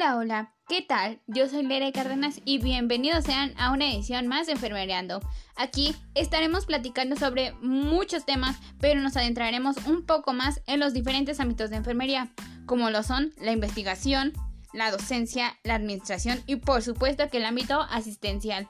Hola, hola, ¿qué tal? Yo soy Lere Cárdenas y bienvenidos sean a una edición más de Enfermereando. Aquí estaremos platicando sobre muchos temas, pero nos adentraremos un poco más en los diferentes ámbitos de enfermería, como lo son la investigación, la docencia, la administración y por supuesto que el ámbito asistencial.